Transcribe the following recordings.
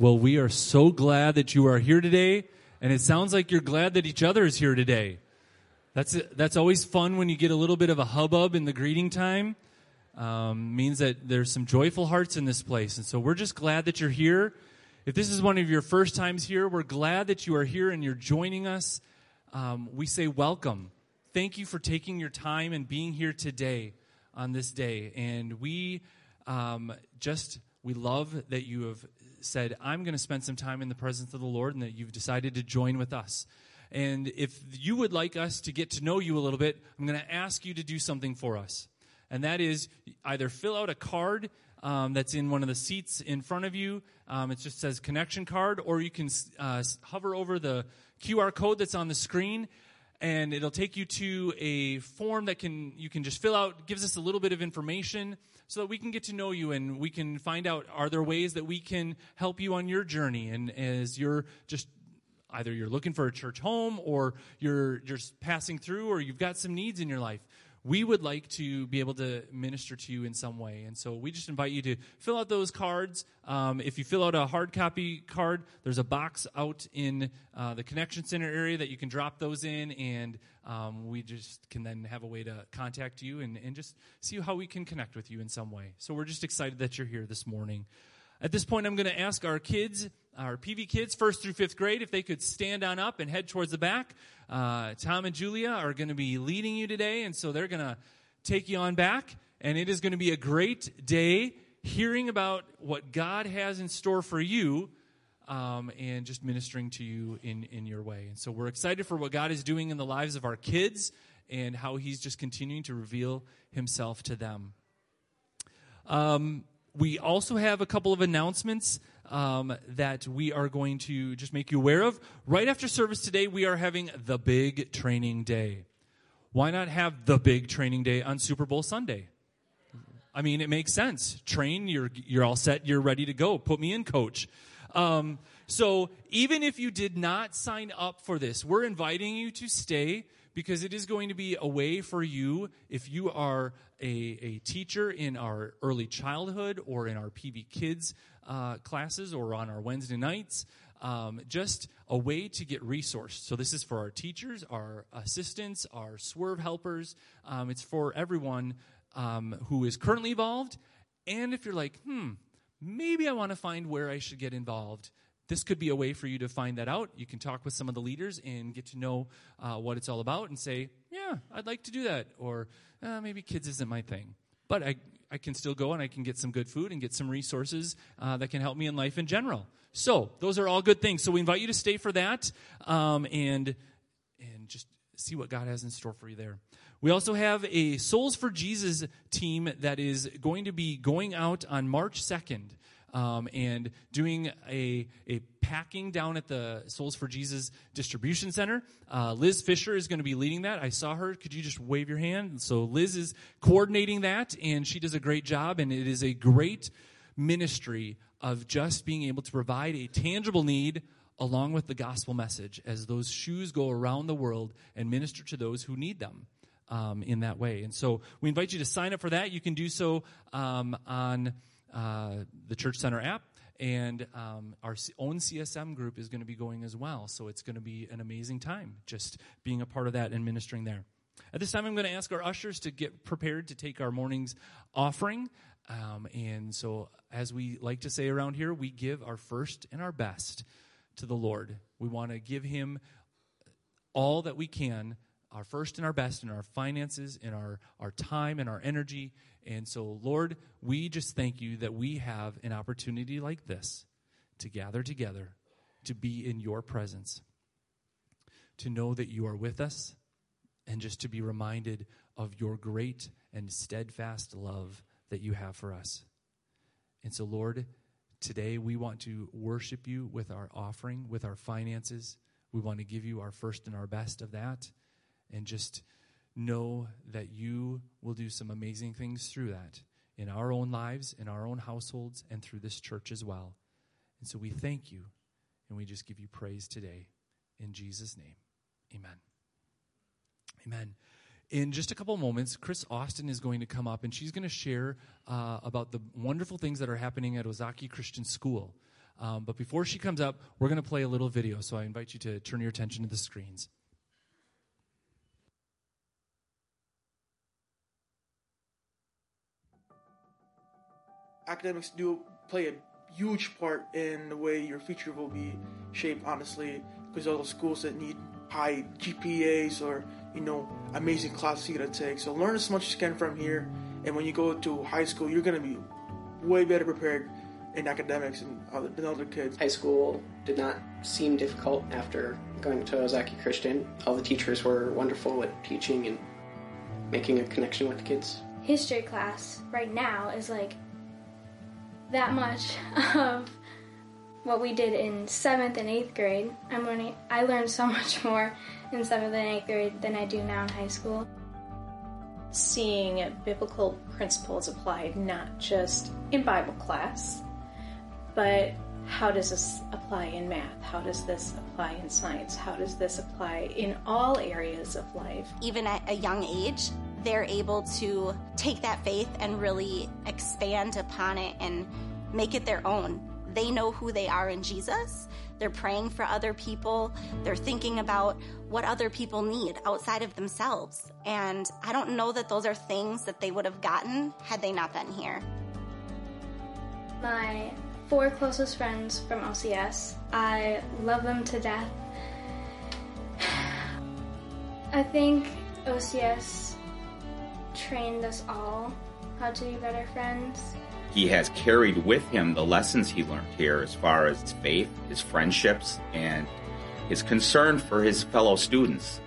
Well, we are so glad that you are here today, and it sounds like you're glad that each other is here today. That's, that's always fun when you get a little bit of a hubbub in the greeting time. Um, means that there's some joyful hearts in this place. And so we're just glad that you're here. If this is one of your first times here, we're glad that you are here and you're joining us. Um, we say welcome. Thank you for taking your time and being here today on this day. And we um, just, we love that you have said, I'm going to spend some time in the presence of the Lord, and that you've decided to join with us. And if you would like us to get to know you a little bit, I'm going to ask you to do something for us. And that is either fill out a card um, that's in one of the seats in front of you. Um, it just says connection card, or you can uh, hover over the QR code that's on the screen and it'll take you to a form that can you can just fill out gives us a little bit of information so that we can get to know you and we can find out are there ways that we can help you on your journey? And as you're just either you're looking for a church home or you're just passing through or you've got some needs in your life we would like to be able to minister to you in some way. And so we just invite you to fill out those cards. Um, if you fill out a hard copy card, there's a box out in uh, the Connection Center area that you can drop those in, and um, we just can then have a way to contact you and, and just see how we can connect with you in some way. So we're just excited that you're here this morning. At this point, I'm going to ask our kids, our PV kids, first through fifth grade, if they could stand on up and head towards the back. Uh, Tom and Julia are going to be leading you today, and so they're going to take you on back. And it is going to be a great day hearing about what God has in store for you um, and just ministering to you in, in your way. And so we're excited for what God is doing in the lives of our kids and how He's just continuing to reveal Himself to them. Um, we also have a couple of announcements um, that we are going to just make you aware of. Right after service today, we are having the big training day. Why not have the big training day on Super Bowl Sunday? I mean, it makes sense. Train, you're, you're all set, you're ready to go. Put me in, coach. Um, so, even if you did not sign up for this, we're inviting you to stay because it is going to be a way for you, if you are a, a teacher in our early childhood or in our PV Kids uh, classes or on our Wednesday nights, um, just a way to get resourced. So, this is for our teachers, our assistants, our swerve helpers. Um, it's for everyone um, who is currently involved. And if you're like, hmm, maybe I want to find where I should get involved, this could be a way for you to find that out. You can talk with some of the leaders and get to know uh, what it's all about and say, yeah, I'd like to do that. Or uh, maybe kids isn't my thing. But I, I can still go and I can get some good food and get some resources uh, that can help me in life in general. So those are all good things. So we invite you to stay for that um, and, and just see what God has in store for you there. We also have a Soles for Jesus team that is going to be going out on March 2nd um, and doing a, a packing down at the Soles for Jesus distribution center. Uh, Liz Fisher is going to be leading that. I saw her. Could you just wave your hand? So Liz is coordinating that, and she does a great job, and it is a great ministry of just being able to provide a tangible need along with the gospel message as those shoes go around the world and minister to those who need them. Um, in that way. And so we invite you to sign up for that. You can do so um, on uh, the Church Center app. And um, our own CSM group is going to be going as well. So it's going to be an amazing time just being a part of that and ministering there. At this time, I'm going to ask our ushers to get prepared to take our morning's offering. Um, and so, as we like to say around here, we give our first and our best to the Lord. We want to give Him all that we can our first and our best in our finances, in our, our time, and our energy. And so, Lord, we just thank you that we have an opportunity like this to gather together, to be in your presence, to know that you are with us, and just to be reminded of your great and steadfast love that you have for us. And so, Lord, today we want to worship you with our offering, with our finances. We want to give you our first and our best of that and just know that you will do some amazing things through that in our own lives, in our own households, and through this church as well. And so we thank you and we just give you praise today. In Jesus' name, amen. Amen. In just a couple moments, Chris Austin is going to come up and she's going to share uh, about the wonderful things that are happening at Ozaukee Christian School. Um, but before she comes up, we're going to play a little video. So I invite you to turn your attention to the screens. Academics do play a huge part in the way your future will be shaped, honestly, because all those schools that need high GPAs or, you know, amazing classes you gotta take. So learn as much as you can from here, and when you go to high school, you're gonna be way better prepared in academics and other, than other kids. High school did not seem difficult after going to Ozaukee Christian. All the teachers were wonderful at teaching and making a connection with the kids. History class right now is like that much of what we did in seventh and eighth grade. I'm learning. I learned so much more in seventh and eighth grade than I do now in high school. Seeing biblical principles applied not just in Bible class, but how does this apply in math? How does this apply in science? How does this apply in all areas of life? Even at a young age, they're able to take that faith and really expand upon it and make it their own. They know who they are in Jesus. They're praying for other people. They're thinking about what other people need outside of themselves. And I don't know that those are things that they would have gotten had they not been here. My four closest friends from OCS, I love them to death. I think OCS trained us all how to be better friends. He has carried with him the lessons he learned here as far as his faith, his friendships, and his concern for his fellow students.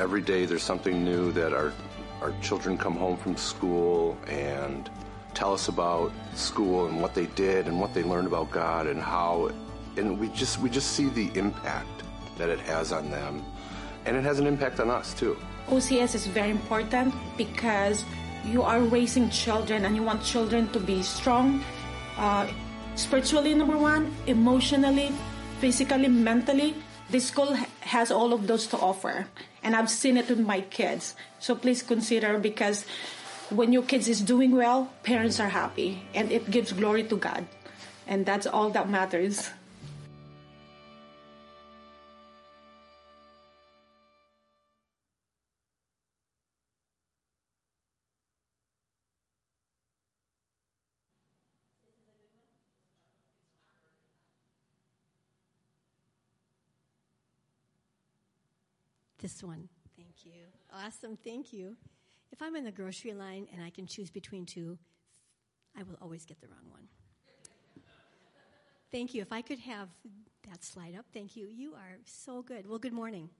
Every day there's something new that our, our children come home from school and tell us about school and what they did and what they learned about God and how and we just we just see the impact that it has on them and it has an impact on us too. OCS is very important because you are raising children and you want children to be strong uh, spiritually, number one, emotionally, physically, mentally. This school has all of those to offer, and I've seen it with my kids. So please consider because when your kids is doing well, parents are happy, and it gives glory to God, and that's all that matters. This one. Thank you. Awesome. Thank you. If I'm in the grocery line and I can choose between two, I will always get the wrong one. Thank you. If I could have that slide up. Thank you. You are so good. Well, good morning.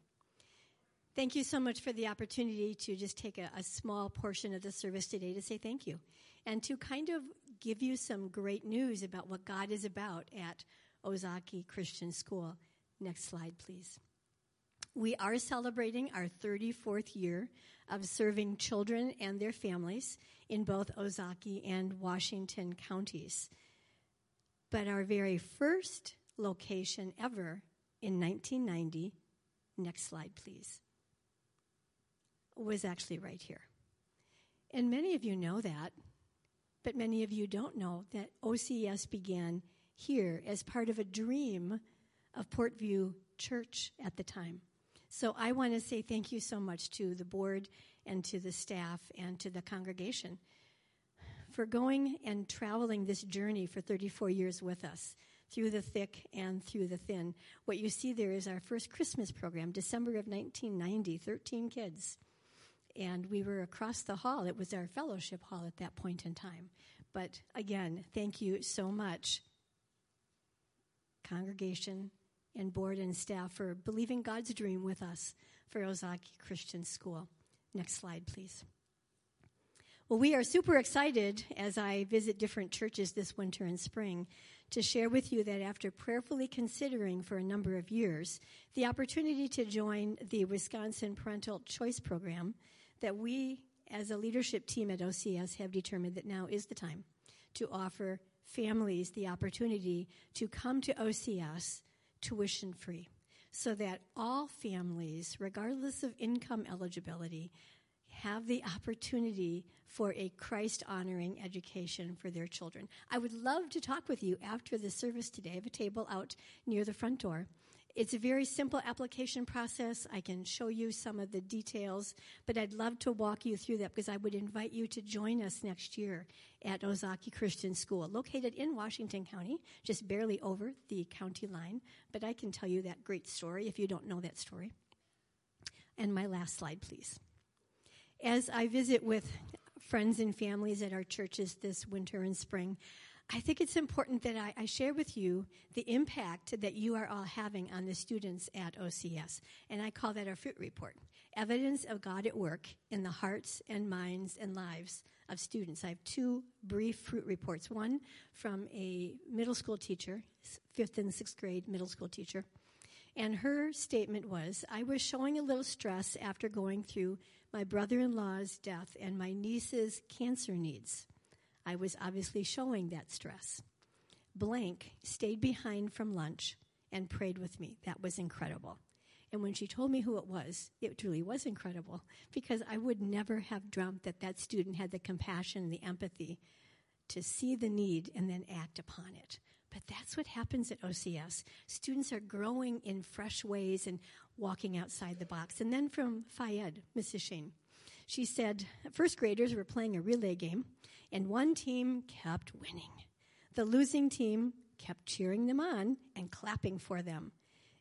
Thank you so much for the opportunity to just take a, a, small portion of the service today to say thank you and to kind of give you some great news about what God is about at Ozaukee Christian School. Next slide, please. We are celebrating our 34th year of serving children and their families in both Ozaukee and Washington counties. But our very first location ever in 1990, next slide please, was actually right here. And many of you know that, but many of you don't know that OCS began here as part of a dream of Portview Church at the time. So I want to say thank you so much to the board and to the staff and to the congregation for going and traveling this journey for 34 years with us through the thick and through the thin. What you see there is our first Christmas program, December of 1990, 13 kids. And we were across the hall. It was our fellowship hall at that point in time. But again, thank you so much, congregation, and board and staff for believing God's dream with us for Ozaukee Christian School. Next slide, please. Well, we are super excited as I visit different churches this winter and spring to share with you that after prayerfully considering for a number of years the opportunity to join the Wisconsin Parental Choice Program, that we as a leadership team at OCS have determined that now is the time to offer families the opportunity to come to OCS tuition free so that all families, regardless of income eligibility, have the opportunity for a Christ honoring education for their children. I would love to talk with you after the service today. I have a table out near the front door. It's a very simple application process. I can show you some of the details, but I'd love to walk you through that because I would invite you to join us next year at Ozaukee Christian School, located in Washington County, just barely over the county line. But I can tell you that great story if you don't know that story. And my last slide, please. As I visit with friends and families at our churches this winter and spring, I think it's important that I, I, share with you the impact that you are all having on the students at OCS. And I call that our fruit report evidence of God at work in the hearts and minds and lives of students. I have two brief fruit reports one from a middle school teacher, fifth and sixth grade middle school teacher. And her statement was I was showing a little stress after going through my brother in law's death and my niece's cancer needs. I was obviously showing that stress. Blank stayed behind from lunch and prayed with me. That was incredible. And when she told me who it was, it truly was incredible because I would never have dreamt that that student had the compassion and the empathy to see the need and then act upon it. But that's what happens at OCS. Students are growing in fresh ways and walking outside the box. And then from Fayed, Mrs. Shane, she said first graders were playing a relay game and one team kept winning. The losing team kept cheering them on and clapping for them.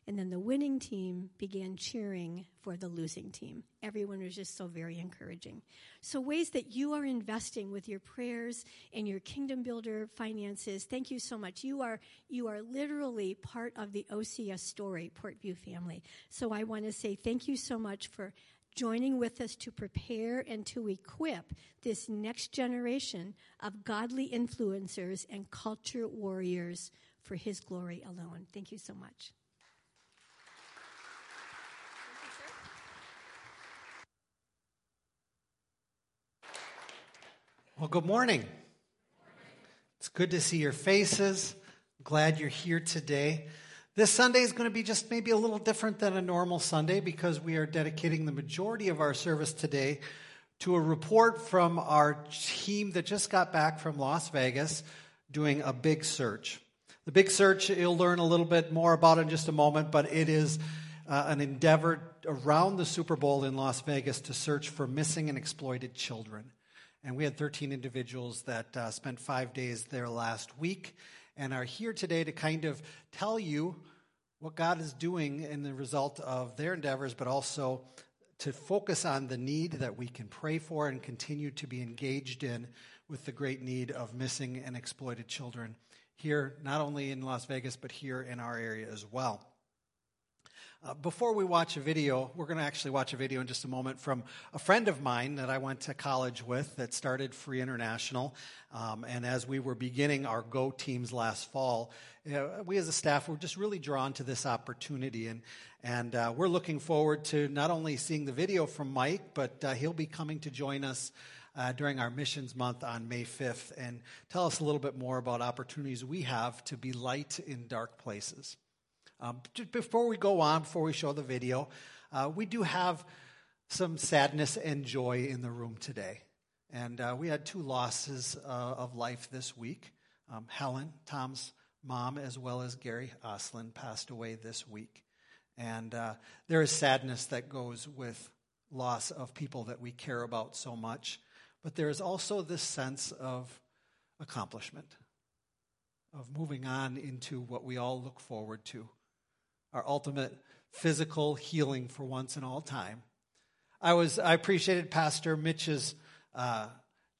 And then the winning team began cheering for the losing team. Everyone was just so very encouraging. So, ways that you are investing with your prayers and your kingdom builder finances, thank you so much. You are, you are literally part of the OCS story, Portview family. So, I want to say thank you so much for joining with us to prepare and to equip this next generation of godly influencers and culture warriors for His glory alone. Thank you so much. Well, good morning. It's good to see your faces. Glad you're here today. This Sunday is going to be just maybe a little different than a normal Sunday because we are dedicating the majority of our service today to a report from our team that just got back from Las Vegas doing a big search. The big search, you'll learn a little bit more about in just a moment, but it is uh, an endeavor around the Super Bowl in Las Vegas to search for missing and exploited children. And we had 13 individuals that uh, spent five days there last week and are here today to kind of tell you what God is doing in the result of their endeavors, but also to focus on the need that we can pray for and continue to be engaged in with the great need of missing and exploited children here, not only in Las Vegas, but here in our area as well. Uh, before we watch a video, we're going to actually watch a video in just a moment from a friend of mine that I went to college with that started Free International. Um, and as we were beginning our Go teams last fall, you know, we as a staff were just really drawn to this opportunity. And, and uh, we're looking forward to not only seeing the video from Mike, but uh, he'll be coming to join us uh, during our missions month on May 5th and tell us a little bit more about opportunities we have to be light in dark places. Um, before we go on, before we show the video, uh, we do have some sadness and joy in the room today. And uh, we had two losses uh, of life this week. Um, Helen, Tom's mom, as well as Gary Oslin, passed away this week. And uh, there is sadness that goes with loss of people that we care about so much. But there is also this sense of accomplishment, of moving on into what we all look forward to our ultimate physical healing for once and all time. I was I appreciated Pastor Mitch's uh,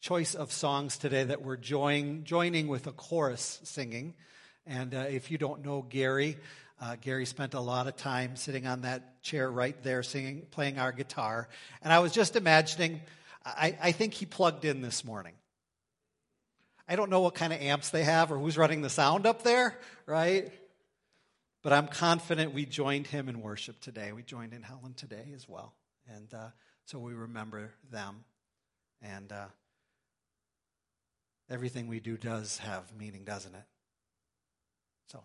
choice of songs today that we're join, joining with a chorus singing. And uh, if you don't know Gary, uh, Gary spent a lot of time sitting on that chair right there, singing, playing our guitar. And I was just imagining, I, I think he plugged in this morning. I don't know what kind of amps they have or who's running the sound up there, right? But I'm confident we joined him in worship today. We joined in Helen today as well. And uh, so we remember them. And uh, everything we do does have meaning, doesn't it? So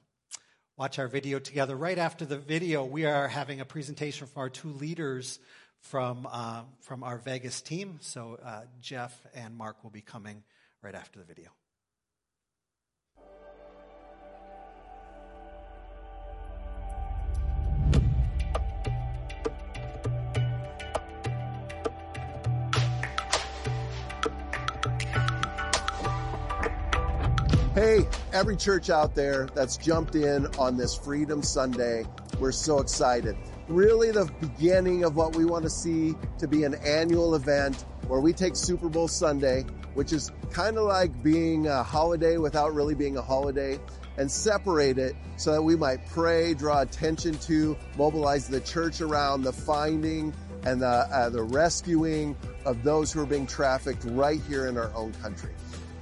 watch our video together. Right after the video, we are having a presentation from our two leaders from, uh, from our Vegas team. So uh, Jeff and Mark will be coming right after the video. Hey, every church out there that's jumped in on this Freedom Sunday, we're so excited. Really, the beginning of what we want to see to be an annual event where we take Super Bowl Sunday, which is kind of like being a holiday without really being a holiday, and separate it so that we might pray, draw attention to, mobilize the church around the finding and the, uh, the rescuing of those who are being trafficked right here in our own country.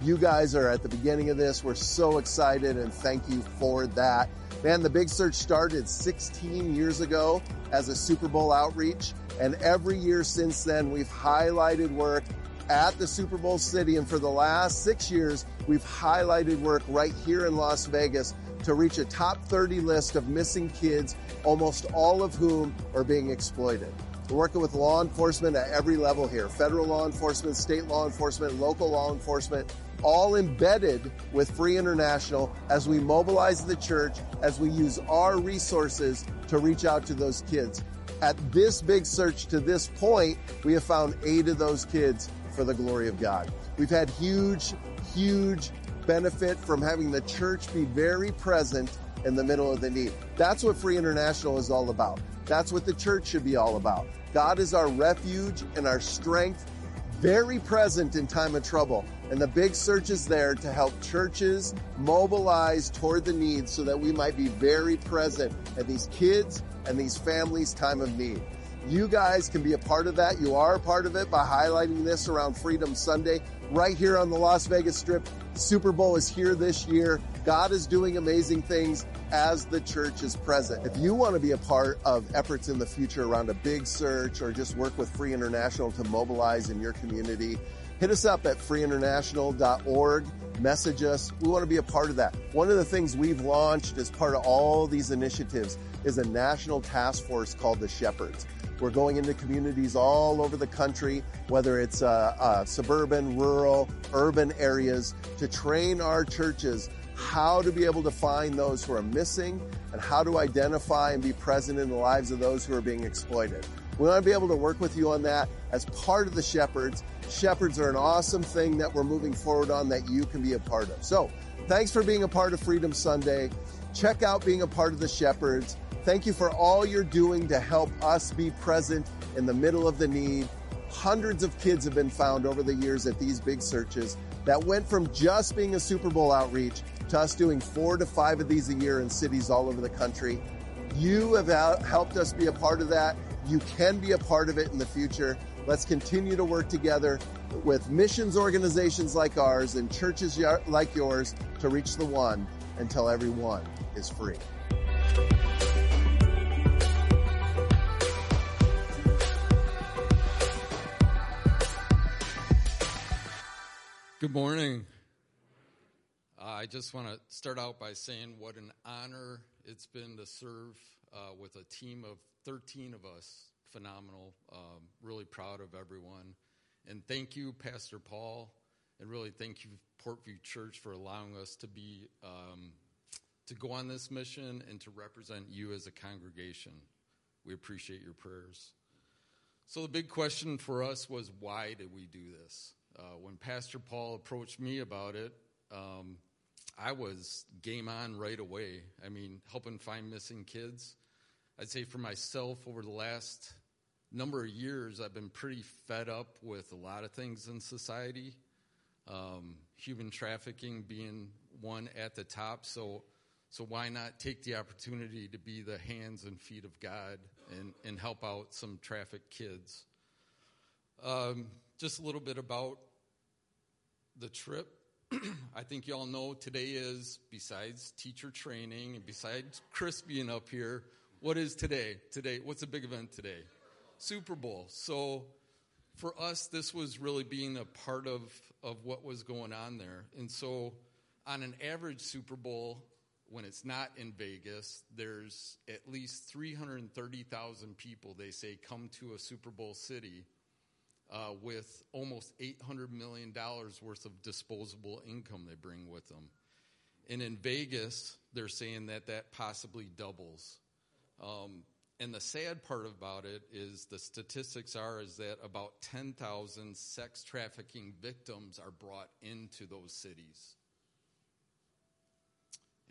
You guys are at the beginning of this. We're so excited and thank you for that. Man, the Big Search started 16 years ago as a Super Bowl outreach. And every year since then, we've highlighted work at the Super Bowl city. And for the last six years, we've highlighted work right here in Las Vegas to reach a top 30 list of missing kids, almost all of whom are being exploited. We're working with law enforcement at every level here federal law enforcement, state law enforcement, local law enforcement, all embedded with Free International as we mobilize the church, as we use our resources to reach out to those kids. At this big search to this point, we have found eight of those kids for the glory of God. We've had huge, huge benefit from having the church be very present in the middle of the need. That's what Free International is all about. That's what the church should be all about. God is our refuge and our strength, very present in time of trouble. And the big search is there to help churches mobilize toward the needs so that we might be very present at these kids and these families' time of need. You guys can be a part of that. You are a part of it by highlighting this around Freedom Sunday right here on the Las Vegas Strip. Super Bowl is here this year. God is doing amazing things as the church is present. If you want to be a part of efforts in the future around a big search or just work with Free International to mobilize in your community, hit us up at freeinternational.org. Message us. We want to be a part of that. One of the things we've launched as part of all these initiatives is a national task force called the Shepherds. We're going into communities all over the country, whether it's uh, uh, suburban, rural, urban areas, to train our churches how to be able to find those who are missing and how to identify and be present in the lives of those who are being exploited. We want to be able to work with you on that as part of the Shepherds. Shepherds are an awesome thing that we're moving forward on that you can be a part of. So, thanks for being a part of Freedom Sunday. Check out being a part of the Shepherds. Thank you for all you're doing to help us be present in the middle of the need. Hundreds of kids have been found over the years at these big searches that went from just being a Super Bowl outreach to us doing four to five of these a year in cities all over the country. You have helped us be a part of that. You can be a part of it in the future. Let's continue to work together with missions organizations like ours and churches like yours to reach the one until everyone is free. Good morning. I just want to start out by saying what an honor it's been to serve uh, with a team of 13 of us. Phenomenal. Um, really proud of everyone. And thank you, Pastor Paul, and really thank you, Portview Church, for allowing us to be um, to go on this mission and to represent you as a congregation. We appreciate your prayers. So the big question for us was, why did we do this? Uh, when Pastor Paul approached me about it, um, I was game on right away. I mean, helping find missing kids. I'd say for myself, over the last number of years, I've been pretty fed up with a lot of things in society, um, human trafficking being one at the top. So, so why not take the opportunity to be the hands and feet of God and, and help out some trafficked kids? Um, just a little bit about the trip. I think y'all know today is, besides teacher training and besides Chris being up here, what is today? Today, what's a big event today? Super Bowl. So for us, this was really being a part of, of what was going on there. And so on an average Super Bowl, when it's not in Vegas, there's at least 330,000 people, they say, come to a Super Bowl city uh, with almost $800 million worth of disposable income they bring with them. And in Vegas, they're saying that that possibly doubles. Um, and the sad part about it is the statistics are is that about 10,000 sex trafficking victims are brought into those cities.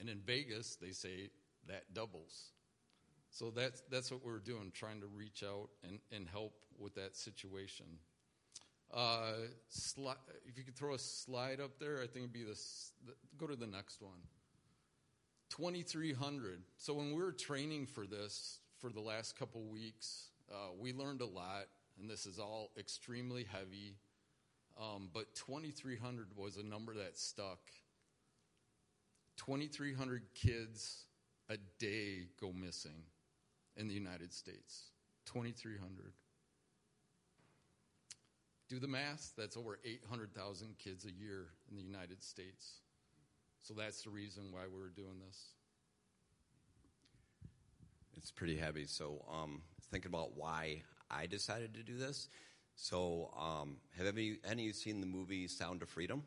And in Vegas, they say that doubles. So that's, that's what we're doing, trying to reach out and, and help with that situation. Uh, sli- if you could throw a slide up there, I think it'd be this. The, go to the next one. 2,300. So when we were training for this for the last couple weeks, uh, we learned a lot, and this is all extremely heavy. Um, but 2,300 was a number that stuck. 2,300 kids a day go missing in the United States. 2,300. Do the math, that's over 800,000 kids a year in the United States. So that's the reason why we are doing this. It's pretty heavy. So, um, thinking about why I decided to do this. So, um, have any, any of you seen the movie Sound of Freedom?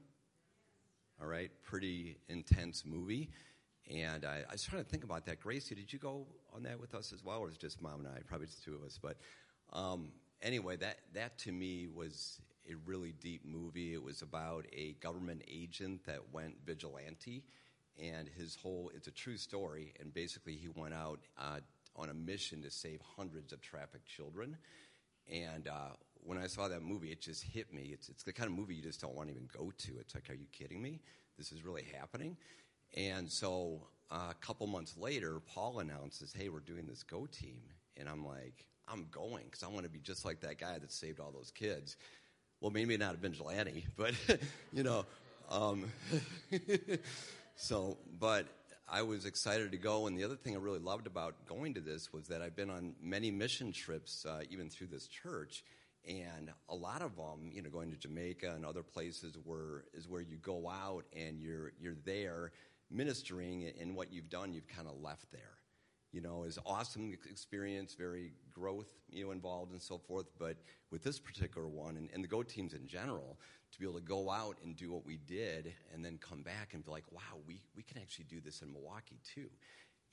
All right, pretty intense movie. And I, I was trying to think about that. Gracie, did you go on that with us as well, or it just mom and I? Probably just two of us. But um, anyway, that, that to me was a really deep movie. It was about a government agent that went vigilante, and his whole, it's a true story, and basically he went out uh, on a mission to save hundreds of trafficked children. And uh, when I saw that movie, it just hit me. It's, it's the kind of movie you just don't want to even go to. It's like, are you kidding me? This is really happening? And so uh, a couple months later, Paul announces, hey, we're doing this Go team. And I'm like, I'm going because I want to be just like that guy that saved all those kids. Well, maybe not a vigilante, but, you know. Um, so, but I was excited to go. And the other thing I really loved about going to this was that I've been on many mission trips, uh, even through this church. And a lot of them, you know, going to Jamaica and other places where is where you go out and you're you're there ministering, and what you've done, you've kind of left there you know, is awesome experience, very growth, you know, involved and so forth. But with this particular one, and, and, the Go teams in general, to be able to go out and do what we did and then come back and be like, wow, we, we can actually do this in Milwaukee too.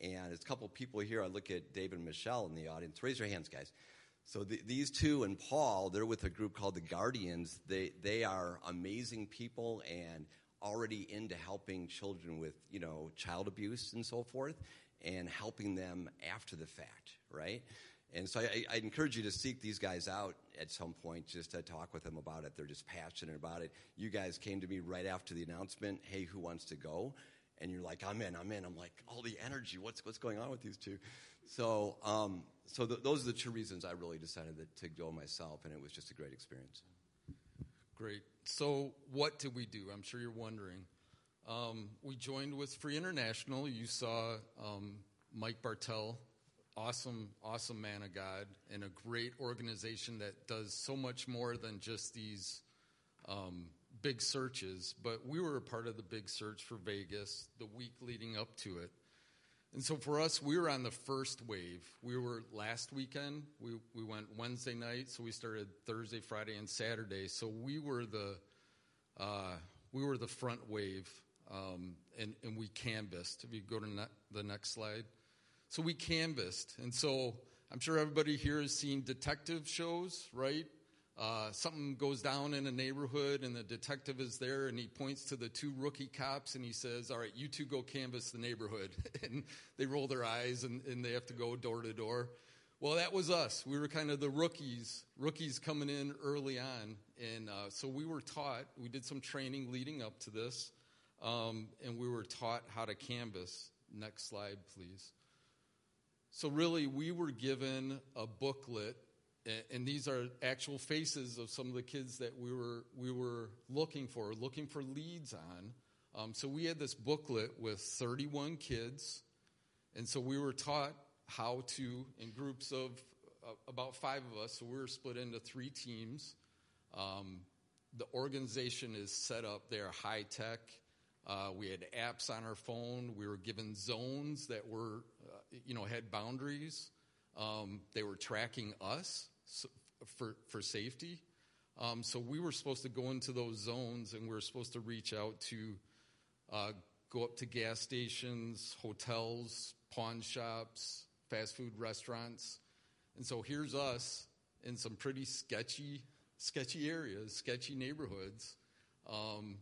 And there's a couple people here. I look at David and Michelle in the audience. Raise your hands, guys. So the, these two and Paul, they're with a group called the Guardians. They, they are amazing people and already into helping children with, you know, child abuse and so forth and helping them after the fact, right? And so I, I, encourage you to seek these guys out at some point just to talk with them about it. They're just passionate about it. You guys came to me right after the announcement, hey, who wants to go? And you're like, I'm in, I'm in. I'm like, all the energy, what's, what's going on with these two? So, um, so those are the two reasons I really decided that, to go myself, and it was just a great experience. Great. So, what did we do? I'm sure you're wondering. Um, we joined with Free International. You saw um, Mike Bartell, awesome, awesome man of God, and a great organization that does so much more than just these um, big searches. But we were a part of the big search for Vegas the week leading up to it. And so for us, we were on the first wave. We were last weekend. We, we went Wednesday night, so we started Thursday, Friday, and Saturday. So we were the uh, we were the front wave and, and we canvassed. If you go to the next slide. So we canvassed. And so I'm sure everybody here has seen detective shows, right? Uh, something goes down in a neighborhood and the detective is there and he points to the two rookie cops and he says, All right, you two go canvass the neighborhood. and they roll their eyes and, and they have to go door to door. Well, that was us. We were kind of the rookies, rookies coming in early on. And uh, so we were taught, we did some training leading up to this um, and we were taught how to canvas. Next slide, please. So, really, we were given a booklet, and these are actual faces of some of the kids that we were, we were looking for, looking for leads on. Um, so, we had this booklet with 31 kids, and so we were taught how to, in groups of uh, about five of us, so we were split into three teams. Um, the organization is set up, they are high tech Uh, we had apps on our phone. We were given zones that were, uh, you know, had boundaries. Um, they were tracking us for for safety. Um, so we were supposed to go into those zones, and we were supposed to reach out to, uh, go up to gas stations, hotels, pawn shops, fast food restaurants, and so here's us in some pretty sketchy, sketchy areas, sketchy neighborhoods. Um,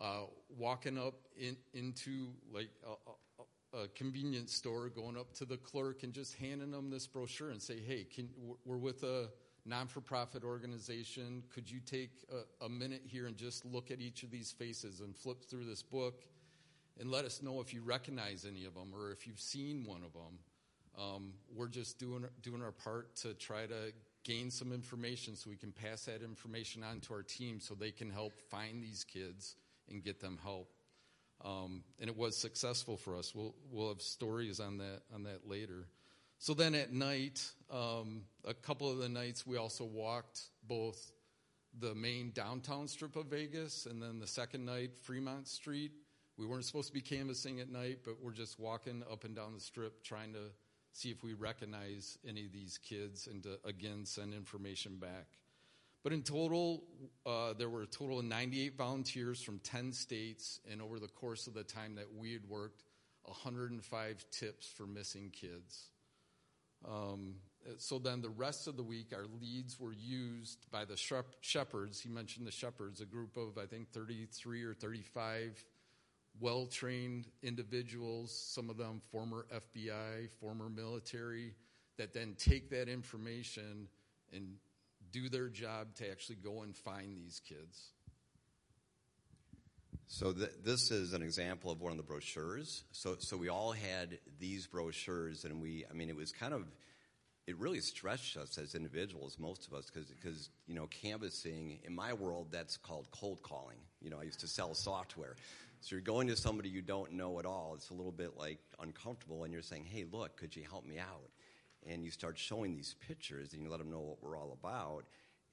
uh, walking up in, into like a, a, a, convenience store, going up to the clerk and just handing them this brochure and say, "Hey, can, we're with a non-for-profit organization. Could you take a, a minute here and just look at each of these faces and flip through this book and let us know if you recognize any of them or if you've seen one of them?" Um, we're just doing doing our part to try to gain some information so we can pass that information on to our team so they can help find these kids and get them help. Um, and it was successful for us. We'll we'll have stories on that on that later. So then at night, um, a couple of the nights we also walked both the main downtown strip of Vegas and then the second night Fremont Street. We weren't supposed to be canvassing at night, but we're just walking up and down the strip trying to see if we recognize any of these kids and to again send information back. But in total, uh, there were a total of 98 volunteers from 10 states, and over the course of the time that we had worked, 105 tips for missing kids. Um, so then the rest of the week, our leads were used by the shepherds. He mentioned the shepherds, a group of, I think, 33 or 35 well trained individuals, some of them former FBI, former military, that then take that information and do their job to actually go and find these kids. So th- this is an example of one of the brochures. So so we all had these brochures, and we I mean it was kind of it really stretched us as individuals, most of us, because because you know canvassing in my world that's called cold calling. You know I used to sell software, so you're going to somebody you don't know at all. It's a little bit like uncomfortable, and you're saying, "Hey, look, could you help me out?" And you start showing these pictures, and you let them know what we're all about.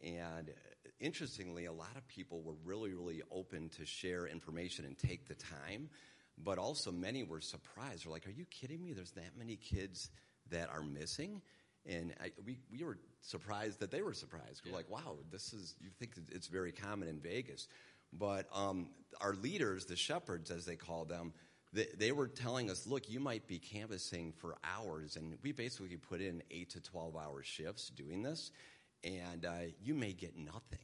And interestingly, a lot of people were really, really open to share information and take the time. But also, many were surprised. They're like, "Are you kidding me? There's that many kids that are missing." And I, we, we were surprised that they were surprised. We're like, wow, this is, you think it's very common in Vegas. But um, our leaders, the shepherds as they call them, they, they, were telling us, look, you might be canvassing for hours, and we basically put in eight to 12 hour shifts doing this, and uh, you may get nothing.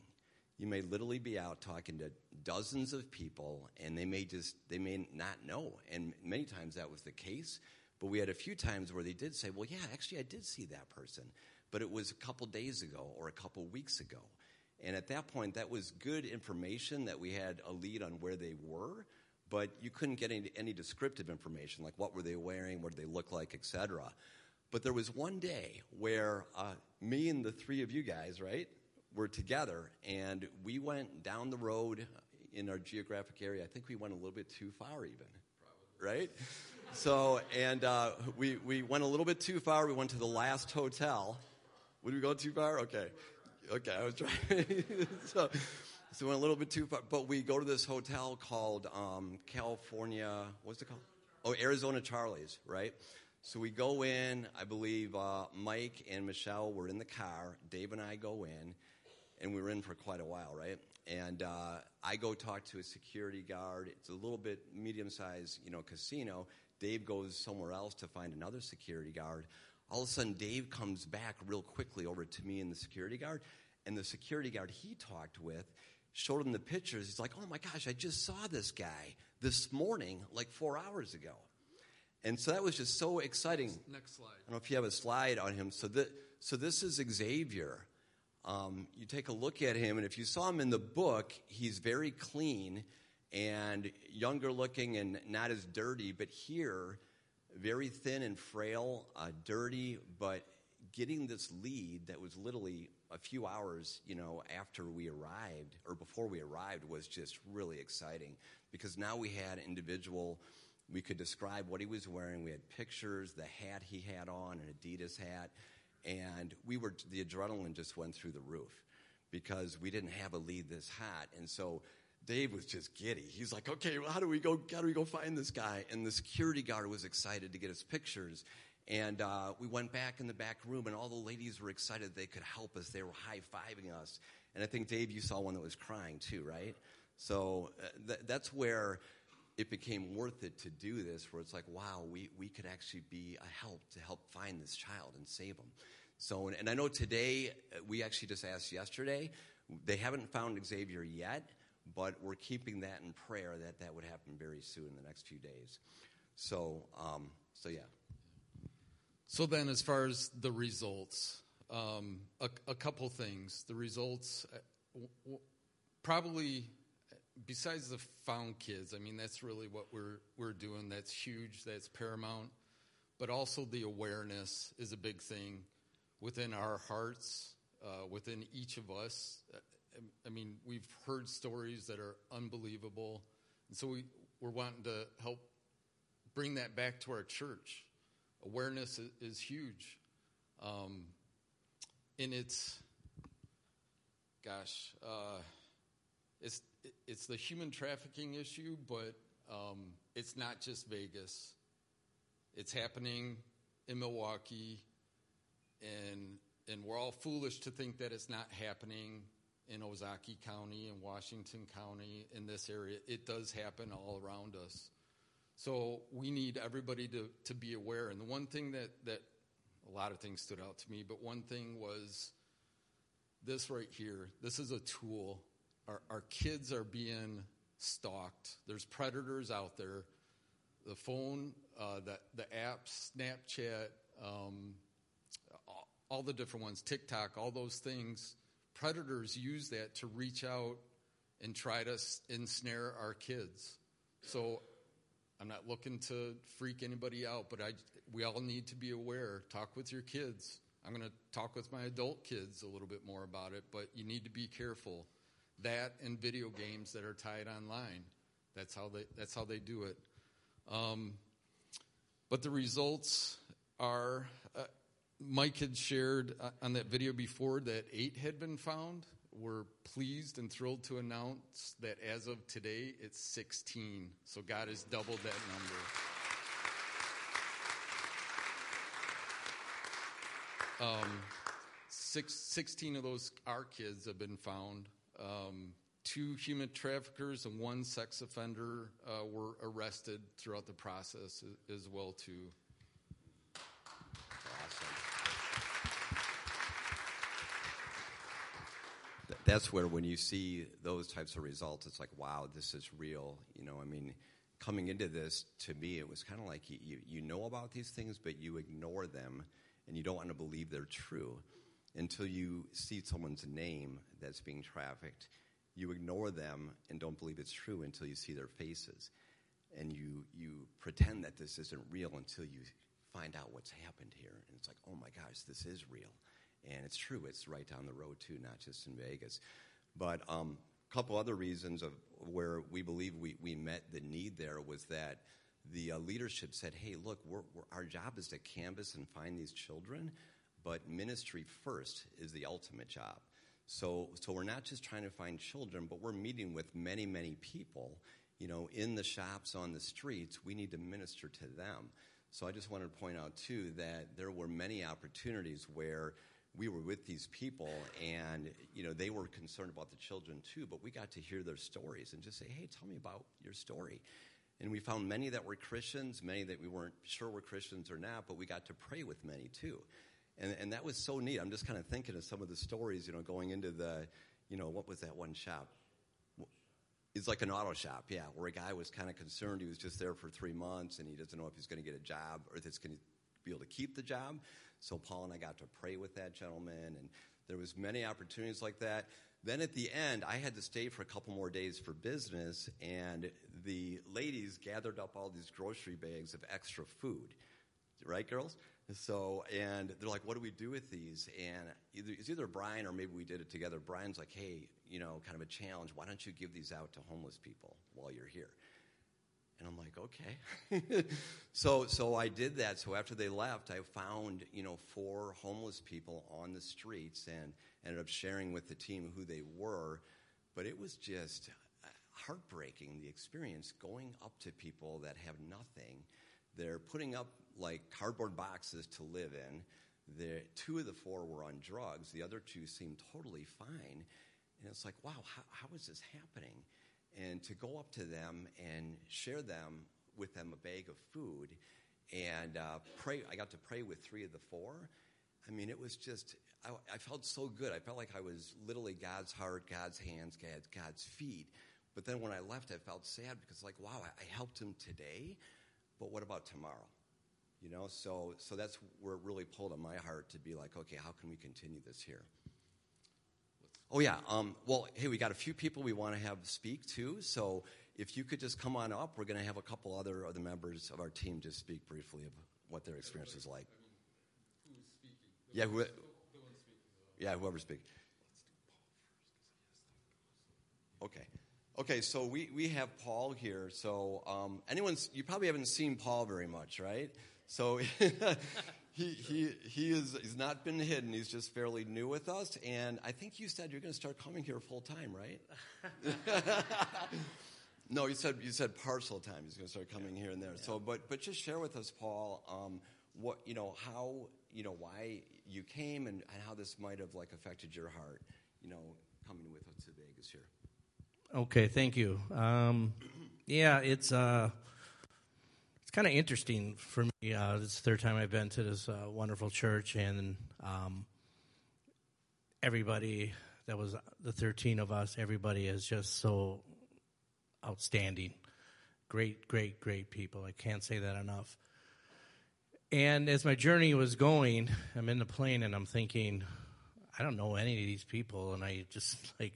You may literally be out talking to dozens of people, and they may just, they may not know. And many times that was the case, but we had a few times where they did say, well, yeah, actually, I did see that person, but it was a couple days ago or a couple weeks ago. And at that point, that was good information that we had a lead on where they were, but you couldn't get any, any descriptive information, like what were they wearing, what did they look like, etc. But there was one day where uh, me and the three of you guys, right, were together, and we went down the road in our geographic area. I think we went a little bit too far, even, Probably. right? So, and uh, we, we went a little bit too far. We went to the last hotel. Would we go too far? Okay. Okay, I was trying. so, so we went a little bit too far, but we go to this hotel called um, California. What's it called? Oh, Arizona Charlie's, right? So we go in. I believe uh, Mike and Michelle were in the car. Dave and I go in, and we were in for quite a while, right? And uh, I go talk to a security guard. It's a little bit medium-sized, you know, casino. Dave goes somewhere else to find another security guard. All of a sudden, Dave comes back real quickly over to me and the security guard. And the security guard he talked with showed him the pictures. He's like, oh my gosh, I just saw this guy this morning, like four hours ago. And so that was just so exciting. Next slide. I don't know if you have a slide on him. So, that, so this is Xavier. Um, you take a look at him, and if you saw him in the book, he's very clean and younger looking and not as dirty. But here, very thin and frail, uh, dirty, but getting this lead that was literally a few hours, you know, after we arrived or before we arrived was just really exciting because now we had individual. We could describe what he was wearing. We had pictures, the hat he had on, an Adidas hat, and we were the adrenaline just went through the roof because we didn't have a lead this hot, and so Dave was just giddy. He's like, okay, well, how do we go? How do we go find this guy? And the security guard was excited to get his pictures. And uh, we went back in the back room, and all the ladies were excited they could help us. They were high fiving us. And I think, Dave, you saw one that was crying too, right? So uh, th- that's where it became worth it to do this, where it's like, wow, we, we could actually be a help to help find this child and save him. So, and I know today, uh, we actually just asked yesterday, they haven't found Xavier yet, but we're keeping that in prayer that that would happen very soon in the next few days. So, um, so yeah. So then, as far as the results, um, a, a, couple things. The results, uh, probably, besides the found kids. I mean, that's really what we're we're doing. That's huge. That's paramount. But also the awareness is a big thing within our hearts, uh, within each of us. I mean, we've heard stories that are unbelievable. And so we, we're wanting to help bring that back to our church. Awareness is, huge. Um, it's, gosh, uh, it's, it's the human trafficking issue, but um, it's not just Vegas. It's happening in Milwaukee, and, and we're all foolish to think that it's not happening in Ozaukee County and Washington County in this area. It does happen all around us. So we need everybody to, to be aware. And the one thing that, that a lot of things stood out to me, but one thing was this right here. This is a tool. Our, our kids are being stalked. There's predators out there. The phone, uh, the, the apps, Snapchat, um, all, all the different ones, TikTok, all those things predators use that to reach out and try to ensnare our kids. So I'm not looking to freak anybody out, but I, we all need to be aware. Talk with your kids. I'm going to talk with my adult kids a little bit more about it, but you need to be careful. That and video games that are tied online. That's how they, that's how they do it. Um, but the results are uh, Mike had shared uh, on that video before that eight had been found. We're pleased and thrilled to announce that as of today, it's 16. So God has doubled that number. Um, six, 16 of those, our kids, have been found. Um, two human traffickers and one sex offender uh, were arrested throughout the process as well, too. That's where when you see those types of results, it's like, wow, this is real. You know, I mean, coming into this, to me, it was kind of like you, you, know about these things, but you ignore them and you don't want to believe they're true until you see someone's name that's being trafficked. You ignore them and don't believe it's true until you see their faces. And you, you pretend that this isn't real until you find out what's happened here. And it's like, oh my gosh, this is real. And it's true, it's right down the road too, not just in Vegas. But a um, couple other reasons of where we believe we, we met the need there was that the uh, leadership said, hey, look, we're, we're, our job is to canvas and find these children, but ministry first is the ultimate job. So, so we're not just trying to find children, but we're meeting with many, many people, you know, in the shops, on the streets. We need to minister to them. So I just wanted to point out, too, that there were many opportunities where we were with these people and you know they were concerned about the children too but we got to hear their stories and just say hey tell me about your story. And we found many that were christians many that we weren't sure were christians or not but we got to pray with many too. And, and that was so neat. I'm just kind of thinking of some of the stories you know going into the you know what was that one shop? It's like an auto shop, yeah, where a guy was kind of concerned. He was just there for three months and he doesn't know if he's going to get a job or if it's going to be able to keep the job. So Paul and I got to pray with that gentleman, and there was many opportunities like that. Then at the end, I had to stay for a couple more days for business, and the ladies gathered up all these grocery bags of extra food. Right, girls? So, and they're like, what do we do with these? And either, it's either Brian or maybe we did it together. Brian's like, hey, you know, kind of a challenge. Why don't you give these out to homeless people while you're here? And I'm like, okay. so, so I did that. So after they left, I found, you know, four homeless people on the streets and ended up sharing with the team who they were. But it was just, uh, heartbreaking the experience going up to people that have nothing. They're putting up like cardboard boxes to live in. The two of the four were on drugs. The other two seemed totally fine. And it's like, wow, how, how is this happening? And to go up to them and share them with them a bag of food and uh, pray. I got to pray with three of the four. I mean, it was just, I, I, felt so good. I felt like I was literally God's heart, God's hands, God's, God's feet. But then when I left, I felt sad because, like, wow, I, I helped him today, but what about tomorrow? You know, so so that's where it really pulled on my heart to be like, okay, how can we continue this here? Oh yeah, um, well, hey, we got a few people we want to have speak too. So if you could just come on up, we're going to have a couple other other members of our team just speak briefly of what their experience is like. Yeah, who, yeah, whoever speaks. Okay. Okay, so we, we have Paul here. So um, anyone's you probably haven't seen Paul very much, right? So he, he, he is he's not been hidden. He's just fairly new with us, and I think you said you're going to start coming here full time, right? no, you said you said partial time. He's going to start coming here and there. So, but but just share with us, Paul, um, what you know, how you know why you came, and, and how this might have like affected your heart, you know, coming with us to Vegas here. Okay, thank you. Um, yeah, it's uh, it's kind of interesting for me. Uh, is the third time I've been to this uh, wonderful church, and um, everybody that was the 13 of us, everybody is just so outstanding. Great, great, great people. I can't say that enough. And as my journey was going, I'm in the plane and I'm thinking, I don't know any of these people, and I just like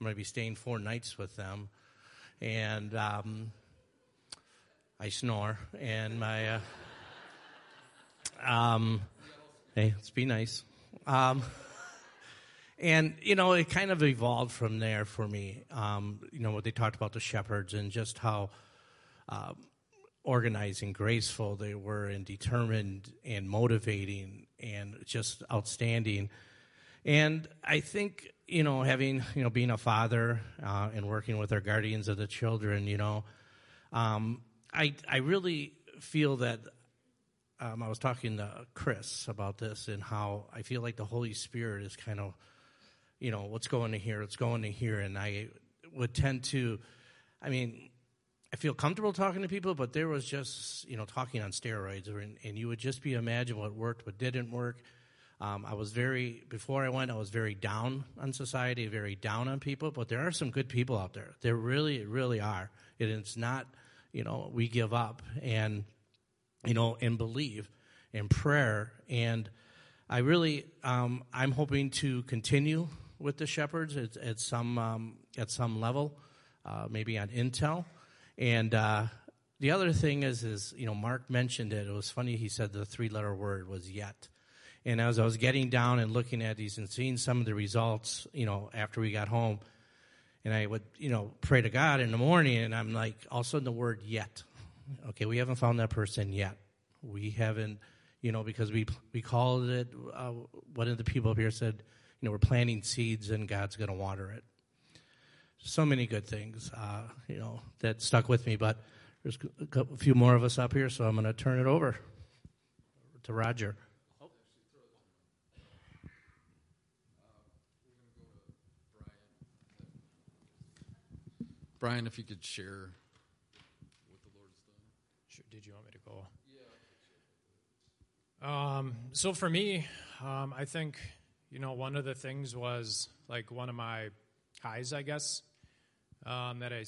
I'm going to be staying four nights with them. And um, I snore. And my. Uh, um, hey, let's be nice. Um, and, you know, it kind of evolved from there for me. Um, you know, what they talked about the shepherds and just how uh, organized and graceful they were and determined and motivating and just outstanding. And I think you know, having, you know, being a father uh, and working with our guardians of the children, you know, um, I, I really feel that um, I was talking to Chris about this and how I feel like the Holy Spirit is kind of, you know, what's going to here, what's going to here. And I would tend to, I mean, I feel comfortable talking to people, but there was just, you know, talking on steroids, or, and you would just be imagine what worked, what didn't work. Um, I was very, before I went, I was very down on society, very down on people, but there are some good people out there. There really, really are. And it's not, you know, we give up and, you know, and believe in prayer. And I really, um, I'm hoping to continue with the shepherds at, at some, um, at some level, uh, maybe on Intel. And, uh, the other thing is, is, you know, Mark mentioned it. It was funny. He said the three letter word was yet. And as I was getting down and looking at these and seeing some of the results, you know, after we got home, and I would, you know, pray to God in the morning, and I'm like, all of a sudden the word yet. Okay, we haven't found that person yet. We haven't, you know, because we we called it. Uh, one of the people up here said, you know, we're planting seeds and God's going to water it. So many good things, uh, you know, that stuck with me. But there's a, few more of us up here, so I'm going to turn it over to Roger. Brian, if you could share what the Lord has done. Sure. Did you want me to go? Yeah. Um, so for me, um, I think you know one of the things was like one of my highs, I guess, um, that I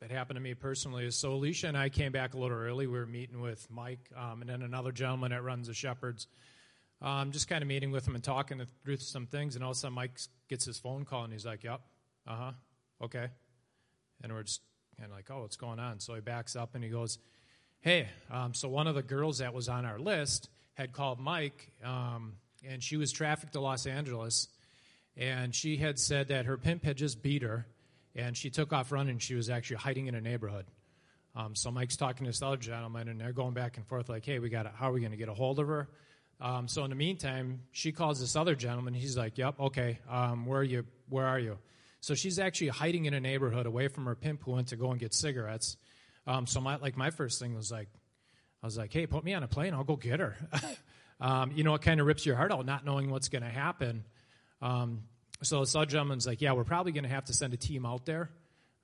that happened to me personally is so Alicia and I came back a little early. We were meeting with Mike um, and then another gentleman that runs the Shepherds. Um, just kind of meeting with him and talking through some things, and all of a sudden Mike gets his phone call and he's like, "Yep, uh huh, okay." And we're just kind of like, oh, what's going on? So he backs up and he goes, hey, um, so one of the girls that was on our list had called Mike, um, and she was trafficked to Los Angeles, and she had said that her pimp had just beat her, and she took off running. She was actually hiding in a neighborhood. Um, so Mike's talking to this other gentleman, and they're going back and forth like, hey, we got how are we going to get a hold of her? Um, so in the meantime, she calls this other gentleman. He's like, "Yep, okay. Um, where are you? Where are you?" So she's actually hiding in a neighborhood away from her pimp who went to go and get cigarettes. Um, so my like my first thing was like, I was like, hey, put me on a plane, I'll go get her. um, you know, it kind of rips your heart out not knowing what's going to happen. Um, so the sub gentleman's like, yeah, we're probably going to have to send a team out there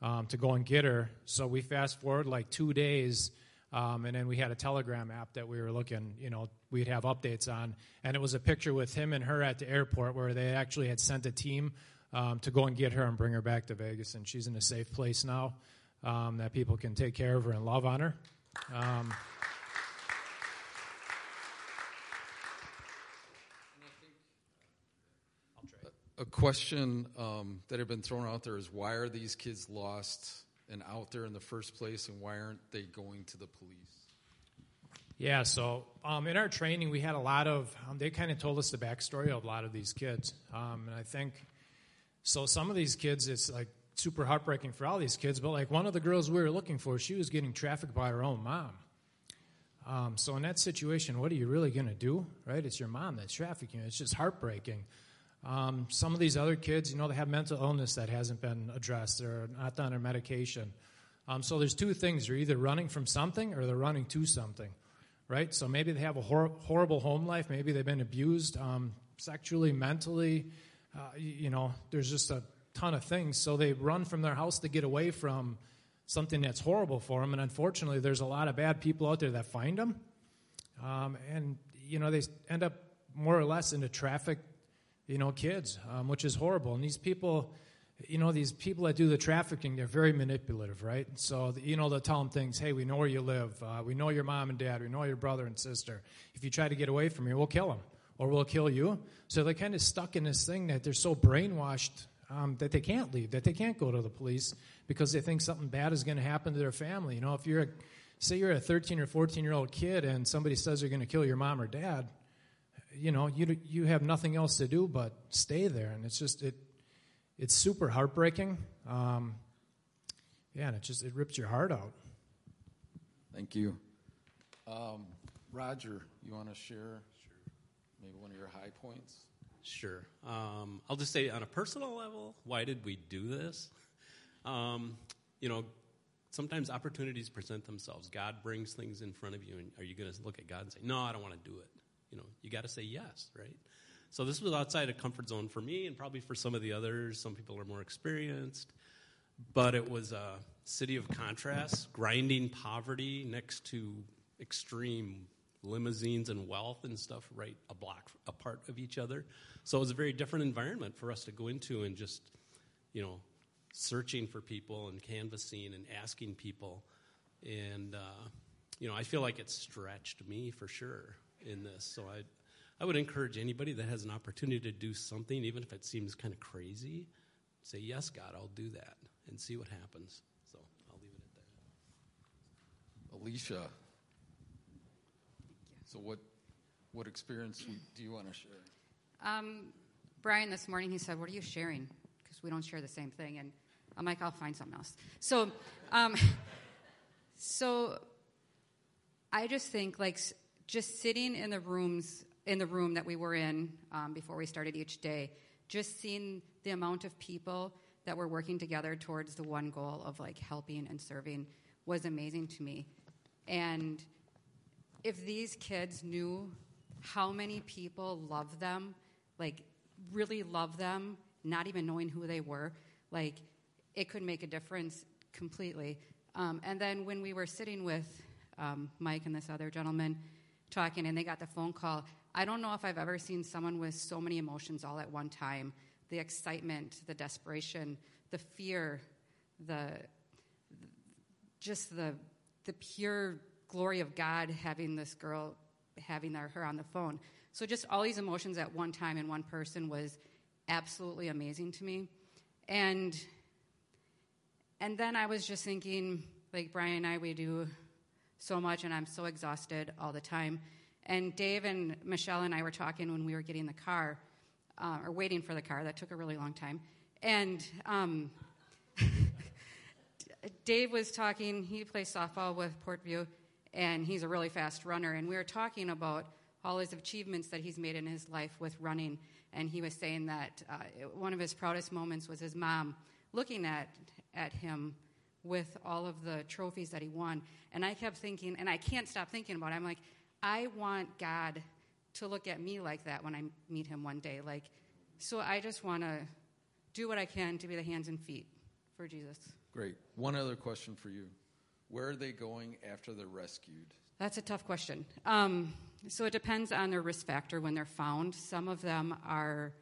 um, to go and get her. So we fast forward like two days. Um, and then we had a telegram app that we were looking, you know, we'd have updates on. And it was a picture with him and her at the airport where they actually had sent a team um, to go and get her and bring her back to Vegas. And she's in a safe place now um, that people can take care of her and love on her. Um, a question um, that had been thrown out there is why are these kids lost and out there in the first place, and why aren't they going to the police? Yeah, so um, in our training, we had a lot of, um, they kind of told us the backstory of a lot of these kids. Um, and I think, so some of these kids, it's like super heartbreaking for all these kids, but like one of the girls we were looking for, she was getting trafficked by her own mom. Um, so in that situation, what are you really going to do, right? It's your mom that's trafficking. It's just heartbreaking. Um, some of these other kids, you know, they have mental illness that hasn't been addressed. They're not on their medication. Um, so there's two things: they're either running from something or they're running to something, right? So maybe they have a hor- horrible home life. Maybe they've been abused um, sexually, mentally. Uh, you, know, there's just a ton of things. So they run from their house to get away from something that's horrible for them. And unfortunately, there's a lot of bad people out there that find them, um, and you know, they end up more or less into traffic you know, kids, um, which is horrible. And these people, you know, these people that do the trafficking, they're very manipulative, right? So, you know, they'll tell them things, hey, we know where you live. Uh, we know your mom and dad. We know your brother and sister. If you try to get away from here, we'll kill them or we'll kill you. So they're kind of stuck in this thing that they're so brainwashed um, that they can't leave, that they can't go to the police because they think something bad is going to happen to their family. You know, if you're a, say you're a 13 or 14 year old kid and somebody says they're going to kill your mom or dad, you know, you you have nothing else to do but stay there, and it's just it it's super heartbreaking. Um, yeah, and it just it rips your heart out. Thank you, um, Roger. You want to share maybe one of your high points? Sure. Um, I'll just say on a personal level, why did we do this? Um, you know, sometimes opportunities present themselves. God brings things in front of you, and are you going to look at God and say, "No, I don't want to do it"? You know, you got to say yes, right? So this was outside a comfort zone for me, and probably for some of the others. Some people are more experienced, but it was a city of contrasts, grinding poverty next to extreme limousines and wealth and stuff right a block apart of each other. So it was a very different environment for us to go into and just, you know, searching for people and canvassing and asking people. And, uh, you know, I feel like it stretched me for sure in this. So I, I would encourage anybody that has an opportunity to do something, even if it seems kind of crazy, say, Yes, God, I'll do that, and see what happens. So I'll leave it at that. Alicia. So, what, what experience do you want to share? Um, Brian, this morning, he said, What are you sharing? Because we don't share the same thing. And I'm like, I'll find something else. So, um, so I just think, like, just sitting in the rooms in the room that we were in um, before we started each day, just seeing the amount of people that were working together towards the one goal of like helping and serving was amazing to me. And if these kids knew how many people love them, like really love them, not even knowing who they were, like it could make a difference completely. Um, and then when we were sitting with um, Mike and this other gentleman, talking and they got the phone call. I don't know if I've ever seen someone with so many emotions all at one time the excitement, the desperation, the fear, the just the the pure glory of God having this girl having her on the phone. So just all these emotions at one time in one person was absolutely amazing to me. And and then I was just thinking, like Brian and I, we do so much, and I'm so exhausted all the time. And Dave and Michelle and I were talking when we were getting the car, uh, or waiting for the car. That took a really long time. And um, Dave was talking, he plays softball with Portview, and he's a really fast runner. And we were talking about all his achievements that he's made in his life with running. And he was saying that uh, one of his proudest moments was his mom looking at, at him with all of the trophies that he won. And I kept thinking, and I can't stop thinking about it. I'm like, I want God to look at me like that when I meet him one day. Like, so I just want to do what I can to be the hands and feet for Jesus. Great. One other question for you. Where are they going after they're rescued? That's a tough question. Um, so it depends on their risk factor when they're found. Some of them are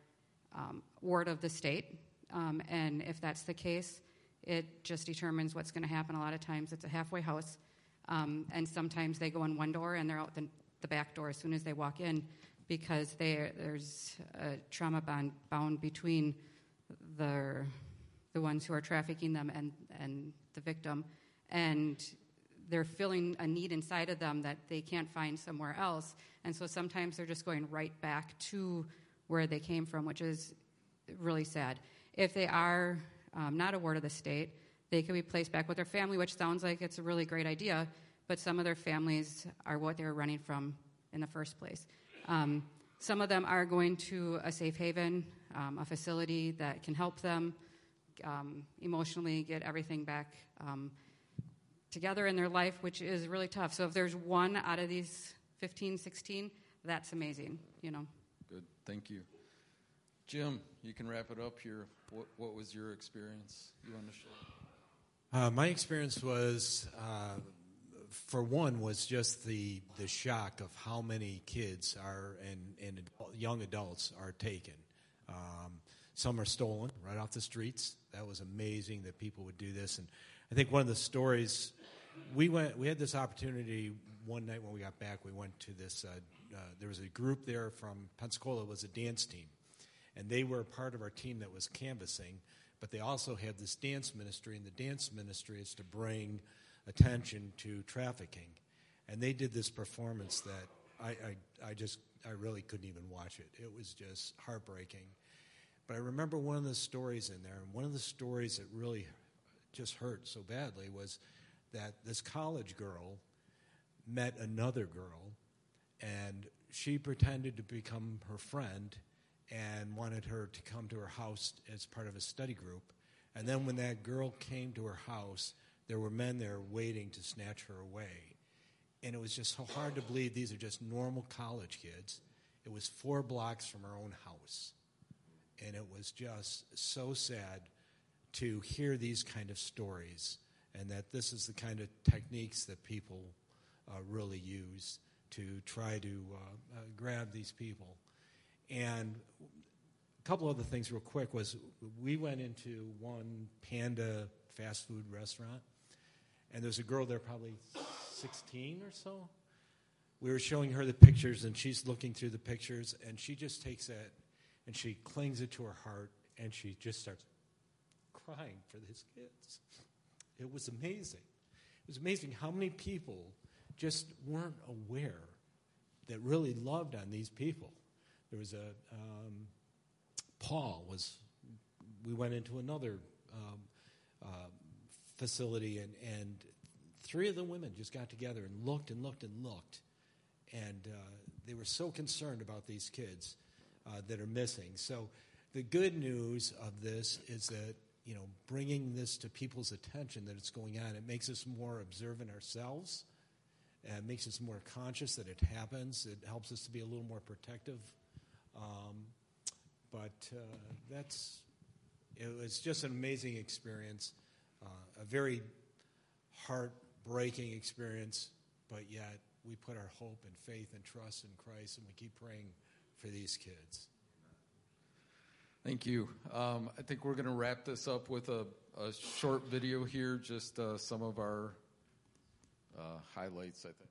um, ward of the state, um, and if that's the case, it just determines what's going to happen. A lot of times it's a halfway house, um, and sometimes they go in one door and they're out the, the back door as soon as they walk in because there's a trauma bond bound between the, the ones who are trafficking them and, and the victim. And they're feeling a need inside of them that they can't find somewhere else. And so sometimes they're just going right back to where they came from, which is really sad. If they are um, not a ward of the state, they can be placed back with their family, which sounds like it's a really great idea, but some of their families are what they were running from in the first place. Um, some of them are going to a safe haven, um, a facility that can help them um, emotionally get everything back um, together in their life, which is really tough. So if there's one out of these 15, 16, that's amazing, you know. Good, thank you. Jim, you can wrap it up here. What, what was your experience you want to share? Uh, my experience was, uh, for one, was just the the shock of how many kids are and, and young adults are taken. Um, some are stolen right off the streets. That was amazing that people would do this. And I think one of the stories we went, we had this opportunity one night when we got back. We went to this. Uh, uh, there was a group there from Pensacola. Was a dance team, and they were part of our team that was canvassing. But they also had this dance ministry, and the dance ministry is to bring attention to trafficking. And they did this performance that I, I, I just, I really couldn't even watch it. It was just heartbreaking. But I remember one of the stories in there, and one of the stories that really just hurt so badly was that this college girl met another girl and she pretended to become her friend and wanted her to come to her house as part of a study group. And then when that girl came to her house, there were men there waiting to snatch her away. And it was just so hard to believe these are just normal college kids. It was four blocks from her own house. And it was just so sad to hear these kind of stories and that this is the kind of techniques that people uh, really use to try to uh, uh, grab these people. And a couple other things, real quick, was we went into one Panda fast food restaurant, and there's a girl there, probably 16 or so. We were showing her the pictures, and she's looking through the pictures, and she just takes it and she clings it to her heart, and she just starts crying for these kids. It was amazing. It was amazing how many people just weren't aware that really loved on these people. There was a um, Paul was. We went into another um, uh, facility, and and three of the women just got together and looked and looked and looked, and uh, they were so concerned about these kids uh, that are missing. So the good news of this is that you know, bringing this to people's attention that it's going on. It makes us more observant ourselves. And it makes us more conscious that it happens. It helps us to be a little more protective. Um, but uh, that's it was just an amazing experience, uh, a very heartbreaking experience. But yet we put our hope and faith and trust in Christ, and we keep praying for these kids. Thank you. Um, I think we're going to wrap this up with a, a short video here, just uh, some of our uh, highlights, I think.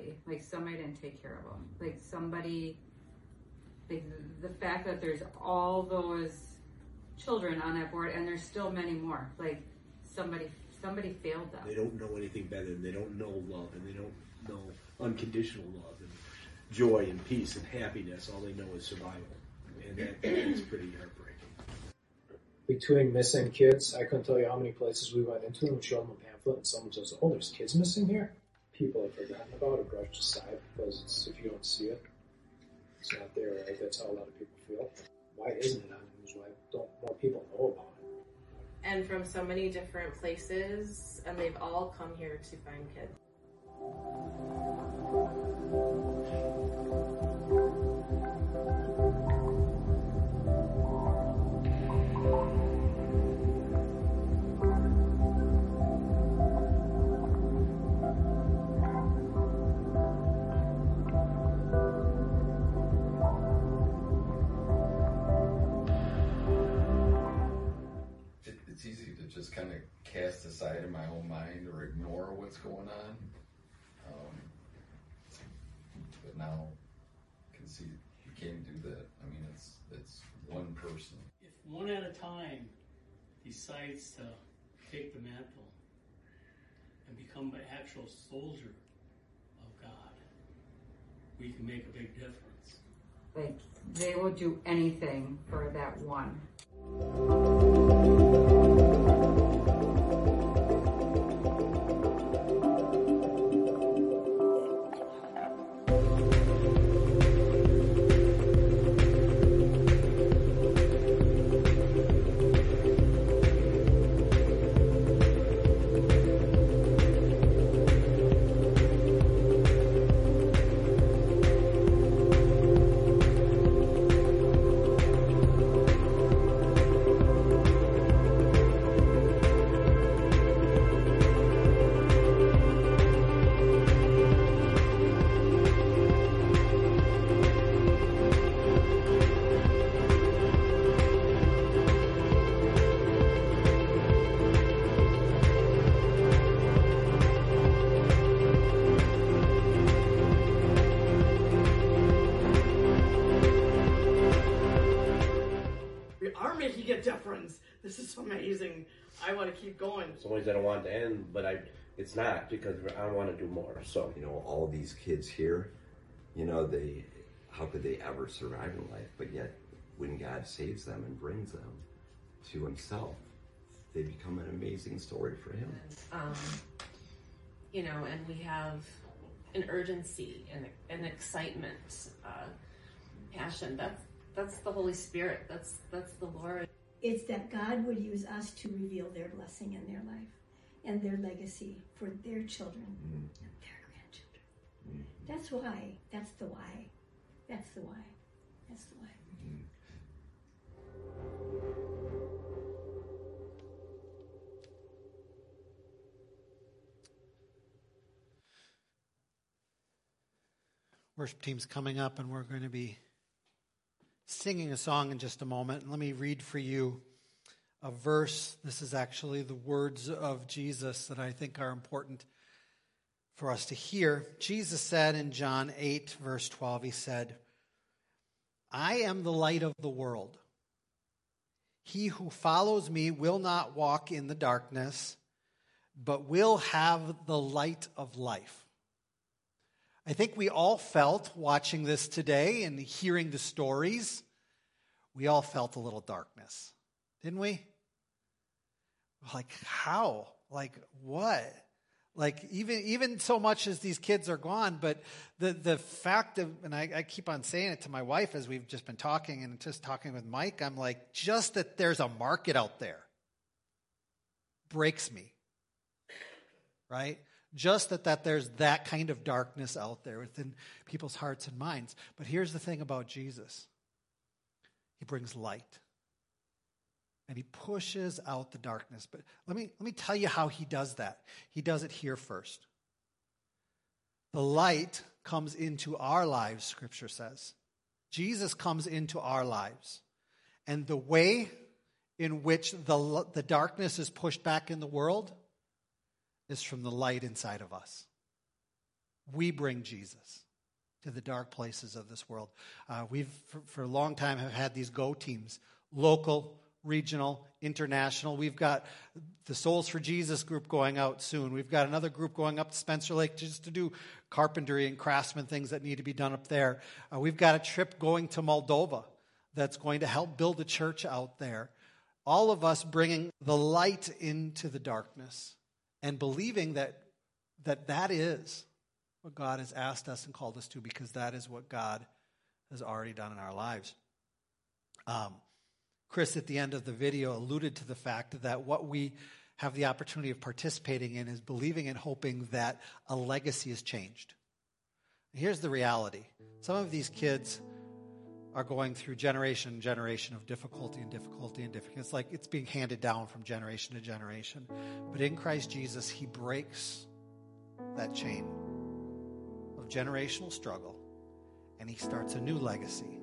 Somebody. Like somebody didn't take care of them. Like somebody, like the fact that there's all those children on that board and there's still many more. Like somebody, somebody failed them. They don't know anything better, and they don't know love, and they don't know unconditional love, and joy, and peace, and happiness. All they know is survival, and that, that's pretty heartbreaking. between missing kids, I couldn't tell you how many places we went into and showed them a pamphlet, and someone says, "Oh, there's kids missing here." People have forgotten about or brushed aside because it's, if you don't see it, it's not there. Right? That's how a lot of people feel. Why isn't it on the news? Why don't more people know about it? and from so many different places, and they've all come here to find kids. Just kind of cast aside in my own mind or ignore what's going on. Um, but now I can see you can't do that. I mean, it's it's one person. If one at a time decides to take the mantle and become an actual soldier of God, we can make a big difference. Like they will do anything for that one. This is amazing. I want to keep going. some ways I don't want to end, but I it's not because I want to do more. So you know, all these kids here, you know, they how could they ever survive in life? But yet, when God saves them and brings them to Himself, they become an amazing story for Him. Um, you know, and we have an urgency and an excitement, uh, passion. That's that's the Holy Spirit. That's that's the Lord. It's that God would use us to reveal their blessing in their life and their legacy for their children and their grandchildren. Mm. That's why. That's the why. That's the why. That's the why. Mm. Worship team's coming up, and we're going to be singing a song in just a moment. And let me read for you a verse. This is actually the words of Jesus that I think are important for us to hear. Jesus said in John 8, verse 12, He said, I am the light of the world. He who follows me will not walk in the darkness, but will have the light of life. I think we all felt watching this today and hearing the stories, we all felt a little darkness, didn't we? Like, how? Like, what? Like, even, even so much as these kids are gone, but the, the fact of, and I, I keep on saying it to my wife as we've just been talking and just talking with Mike, I'm like, just that there's a market out there breaks me. Right? Just that, that there's that kind of darkness out there within people's hearts and minds. But here's the thing about Jesus He brings light. And he pushes out the darkness. But let me, let me tell you how he does that. He does it here first. The light comes into our lives, Scripture says. Jesus comes into our lives. And the way in which the, the darkness is pushed back in the world is from the light inside of us. we bring Jesus to the dark places of this world. Uh, we've, for, for, a long time, have had these go teams, local, regional, international. We've got the Soles for Jesus group going out soon. We've got another group going up to Spencer Lake just to do carpentry and craftsman things that need to be done up there. Uh, we've got a trip going to Moldova that's going to help build a church out there. All of us bringing the light into the darkness and believing that that, that is what God has asked us and called us to because that is what God has already done in our lives. Um, Chris, at the end of the video, alluded to the fact that what we have the opportunity of participating in is believing and hoping that a legacy is changed. Here's the reality some of these kids are going through generation and generation of difficulty and difficulty and difficulty. It's like it's being handed down from generation to generation. But in Christ Jesus, He breaks that chain of generational struggle and He starts a new legacy.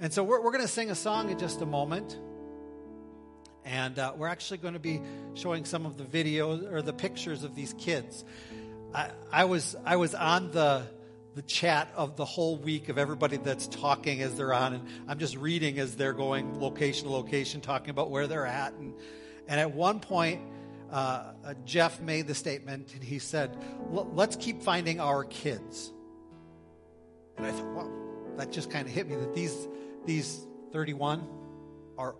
And so we're, we're going to sing a song in just a moment. And uh, we're actually going to be showing some of the videos or the pictures of these kids. I, I was I was on the the chat of the whole week of everybody that's talking as they're on, and I'm just reading as they're going location to location, talking about where they're at. And and at one point, uh, uh, Jeff made the statement, and he said, "Let's keep finding our kids." And I thought, well, that just kind of hit me that these these 31 are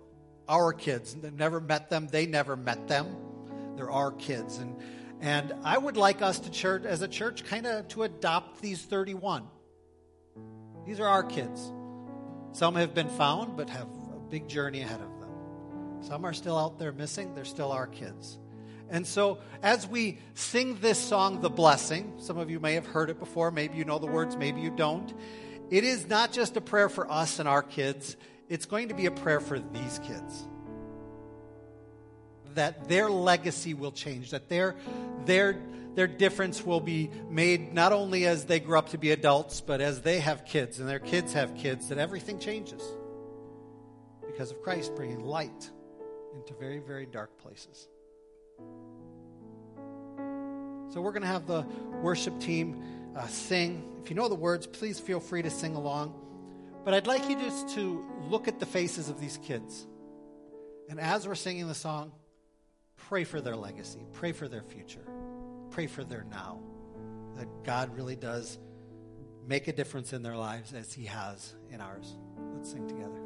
our kids. They've never met them. They never met them. They're our kids. And, and I would like us to church, as a church, kind of to adopt these 31. These are our kids. Some have been found, but have a big journey ahead of them. Some are still out there missing. They're still our kids. And so, as we sing this song, The Blessing, some of you may have heard it before. Maybe you know the words, maybe you don't. It is not just a prayer for us and our kids, it's going to be a prayer for these kids. That their legacy will change, that their, their, their difference will be made not only as they grow up to be adults, but as they have kids and their kids have kids, that everything changes because of Christ bringing light into very, very dark places. So we're going to have the worship team uh, sing. If you know the words, please feel free to sing along. But I'd like you just to look at the faces of these kids. And as we're singing the song, pray for their legacy, pray for their future, pray for their now. That God really does make a difference in their lives as He has in ours. Let's sing together.